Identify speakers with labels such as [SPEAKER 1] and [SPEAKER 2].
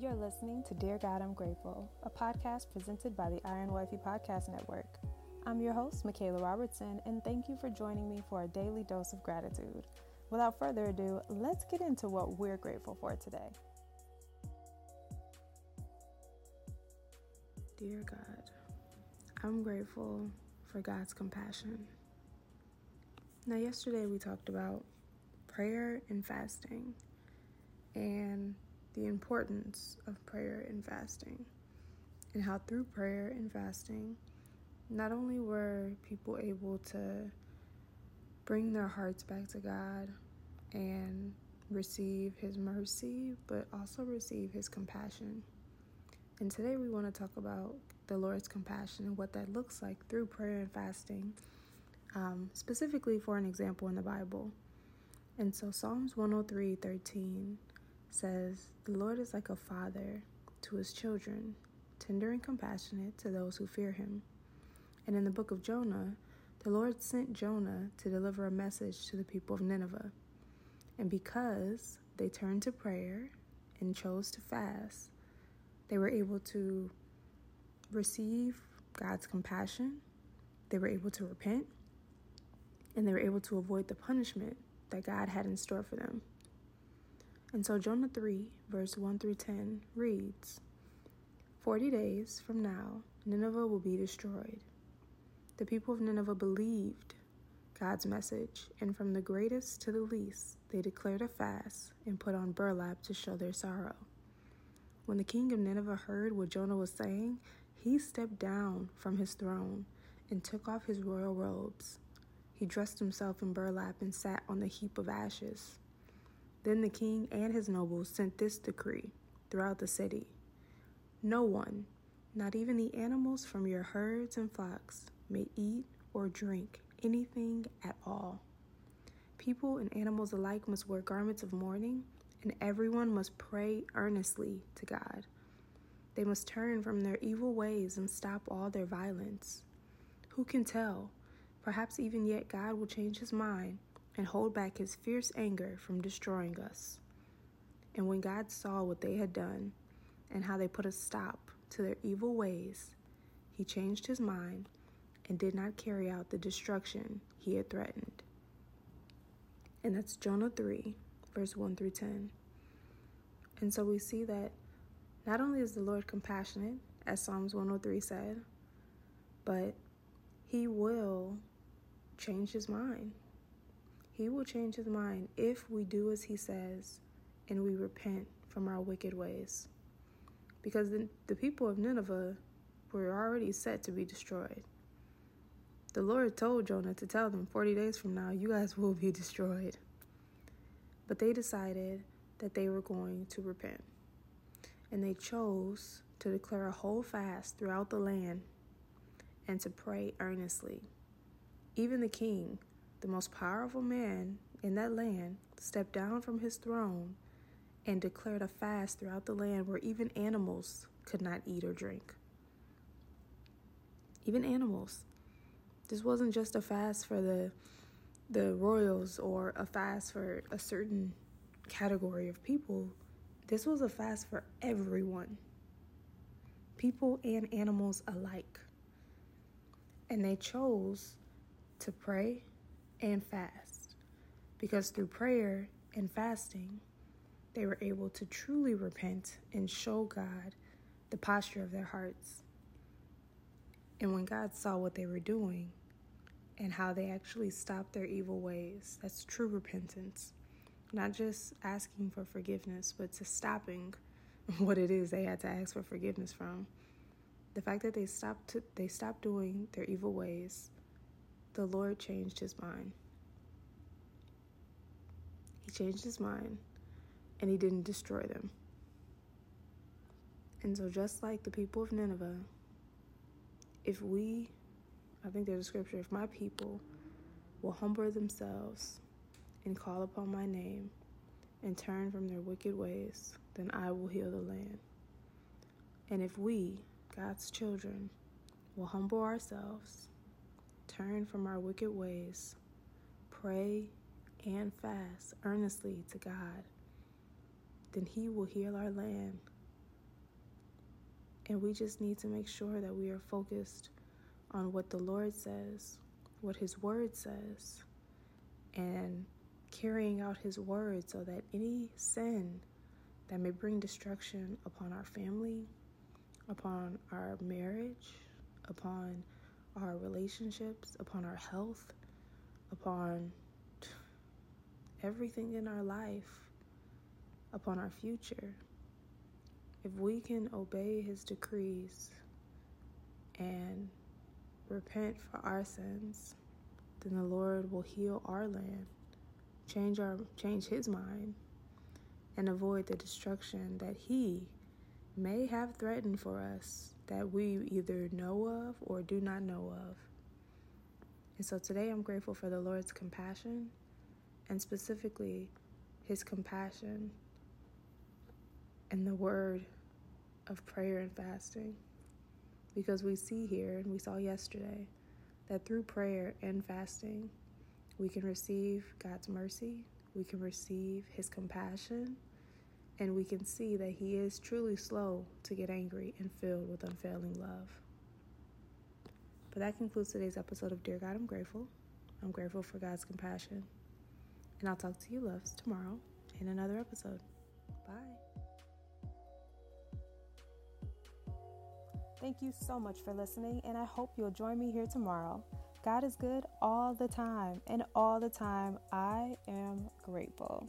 [SPEAKER 1] You're listening to Dear God, I'm Grateful, a podcast presented by the Iron Wifey Podcast Network. I'm your host, Michaela Robertson, and thank you for joining me for a daily dose of gratitude. Without further ado, let's get into what we're grateful for today. Dear God, I'm grateful for God's compassion. Now, yesterday we talked about prayer and fasting and the importance of prayer and fasting, and how through prayer and fasting, not only were people able to bring their hearts back to God and receive His mercy, but also receive His compassion. And today we want to talk about the Lord's compassion and what that looks like through prayer and fasting, um, specifically for an example in the Bible. And so Psalms 103 13 says, The Lord is like a father to his children, tender and compassionate to those who fear him. And in the book of Jonah, the Lord sent Jonah to deliver a message to the people of Nineveh. And because they turned to prayer and chose to fast, they were able to receive God's compassion, they were able to repent, and they were able to avoid the punishment that God had in store for them. And so Jonah 3, verse 1 through 10 reads Forty days from now, Nineveh will be destroyed. The people of Nineveh believed God's message, and from the greatest to the least, they declared a fast and put on burlap to show their sorrow. When the king of Nineveh heard what Jonah was saying, he stepped down from his throne and took off his royal robes. He dressed himself in burlap and sat on the heap of ashes. Then the king and his nobles sent this decree throughout the city No one, not even the animals from your herds and flocks, may eat or drink anything at all. People and animals alike must wear garments of mourning, and everyone must pray earnestly to God. They must turn from their evil ways and stop all their violence. Who can tell? Perhaps even yet God will change his mind and hold back his fierce anger from destroying us. And when God saw what they had done and how they put a stop to their evil ways, he changed his mind and did not carry out the destruction he had threatened. And that's Jonah 3, verse 1 through 10. And so we see that not only is the Lord compassionate, as Psalms 103 said, but he will change his mind. He will change his mind if we do as he says and we repent from our wicked ways. Because the, the people of Nineveh were already set to be destroyed. The Lord told Jonah to tell them 40 days from now, you guys will be destroyed. But they decided that they were going to repent. And they chose to declare a whole fast throughout the land and to pray earnestly. Even the king the most powerful man in that land, stepped down from his throne and declared a fast throughout the land where even animals could not eat or drink. Even animals. This wasn't just a fast for the the royals or a fast for a certain category of people. This was a fast for everyone. People and animals alike. And they chose to pray and fast, because through prayer and fasting, they were able to truly repent and show God the posture of their hearts. And when God saw what they were doing and how they actually stopped their evil ways, that's true repentance. Not just asking for forgiveness, but to stopping what it is they had to ask for forgiveness from. The fact that they stopped to, they stopped doing their evil ways the Lord changed his mind. He changed his mind and he didn't destroy them. And so, just like the people of Nineveh, if we, I think there's a scripture, if my people will humble themselves and call upon my name and turn from their wicked ways, then I will heal the land. And if we, God's children, will humble ourselves turn from our wicked ways, pray and fast earnestly to God, then He will heal our land. And we just need to make sure that we are focused on what the Lord says, what His Word says, and carrying out His Word so that any sin that may bring destruction upon our family, upon our marriage, upon our relationships, upon our health, upon everything in our life, upon our future. If we can obey His decrees and repent for our sins, then the Lord will heal our land, change our change His mind, and avoid the destruction that He may have threatened for us that we either know of or do not know of. And so today I'm grateful for the Lord's compassion and specifically His compassion and the word of prayer and fasting. Because we see here, and we saw yesterday, that through prayer and fasting, we can receive God's mercy, we can receive His compassion, and we can see that He is truly slow to get angry and filled with unfailing love. But that concludes today's episode of Dear God, I'm Grateful. I'm grateful for God's compassion. And I'll talk to you, loves, tomorrow in another episode. Bye. Thank you so much for listening, and I hope you'll join me here tomorrow. God is good all the time, and all the time I am grateful.